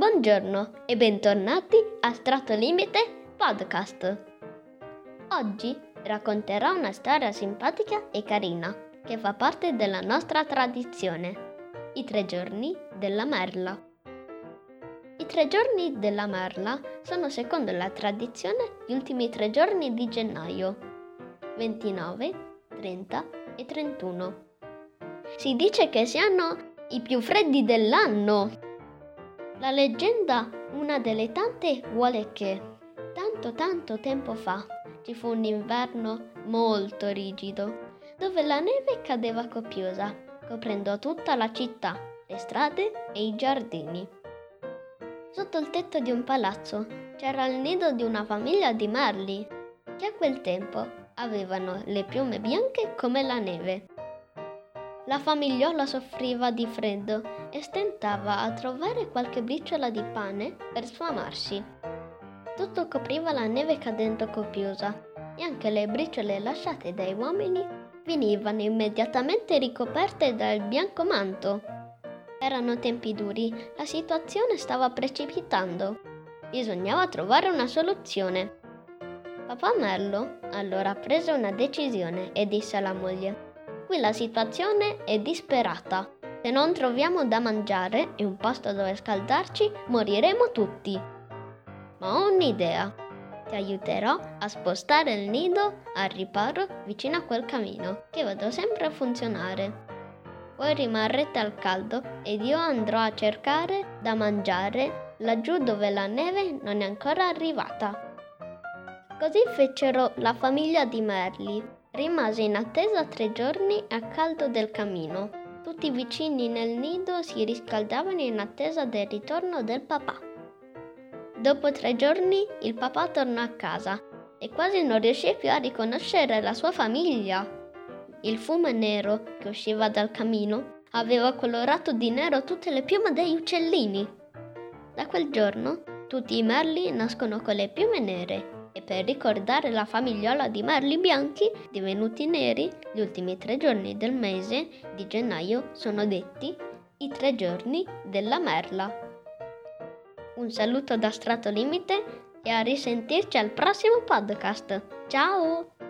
Buongiorno e bentornati a Strato Limite Podcast. Oggi racconterò una storia simpatica e carina che fa parte della nostra tradizione, i tre giorni della merla. I tre giorni della merla sono secondo la tradizione gli ultimi tre giorni di gennaio, 29, 30 e 31. Si dice che siano i più freddi dell'anno la leggenda, una delle tante, vuole che tanto tanto tempo fa ci fu un inverno molto rigido, dove la neve cadeva copiosa, coprendo tutta la città, le strade e i giardini. Sotto il tetto di un palazzo c'era il nido di una famiglia di merli, che a quel tempo avevano le piume bianche come la neve la famigliola soffriva di freddo e stentava a trovare qualche briciola di pane per sfamarsi. Tutto copriva la neve cadendo copiosa e anche le briciole lasciate dai uomini venivano immediatamente ricoperte dal bianco manto. Erano tempi duri, la situazione stava precipitando. Bisognava trovare una soluzione. Papà Merlo allora prese una decisione e disse alla moglie qui la situazione è disperata. Se non troviamo da mangiare e un posto dove scaldarci, moriremo tutti. Ma ho un'idea. Ti aiuterò a spostare il nido al riparo vicino a quel camino, che vedo sempre a funzionare. Voi rimarrete al caldo ed io andrò a cercare da mangiare laggiù dove la neve non è ancora arrivata. Così fecero la famiglia di Merli Rimase in attesa tre giorni a caldo del camino. Tutti i vicini nel nido si riscaldavano in attesa del ritorno del papà. Dopo tre giorni il papà tornò a casa e quasi non riuscì più a riconoscere la sua famiglia. Il fumo nero che usciva dal camino aveva colorato di nero tutte le piume degli uccellini. Da quel giorno tutti i merli nascono con le piume nere e per ricordare la famigliola di merli bianchi divenuti neri, gli ultimi tre giorni del mese di gennaio sono detti i tre giorni della merla. Un saluto da Strato Limite e a risentirci al prossimo podcast. Ciao!